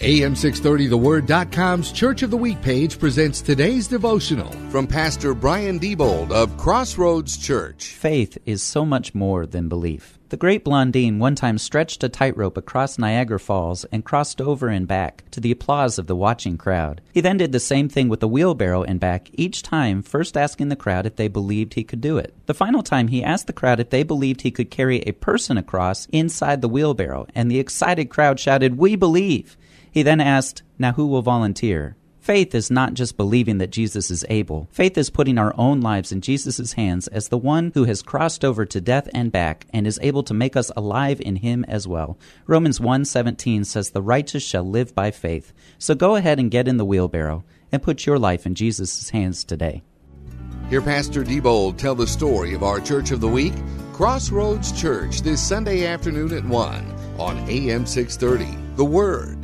AM630TheWord.com's Church of the Week page presents today's devotional from Pastor Brian Diebold of Crossroads Church. Faith is so much more than belief. The great Blondin one time stretched a tightrope across Niagara Falls and crossed over and back to the applause of the watching crowd. He then did the same thing with a wheelbarrow and back, each time first asking the crowd if they believed he could do it. The final time he asked the crowd if they believed he could carry a person across inside the wheelbarrow, and the excited crowd shouted, We believe! He then asked, Now who will volunteer? Faith is not just believing that Jesus is able. Faith is putting our own lives in Jesus' hands as the one who has crossed over to death and back and is able to make us alive in him as well. Romans 1:17 says the righteous shall live by faith. So go ahead and get in the wheelbarrow and put your life in Jesus' hands today. Hear Pastor Diebold tell the story of our Church of the Week, Crossroads Church, this Sunday afternoon at 1 on AM 630. The Word.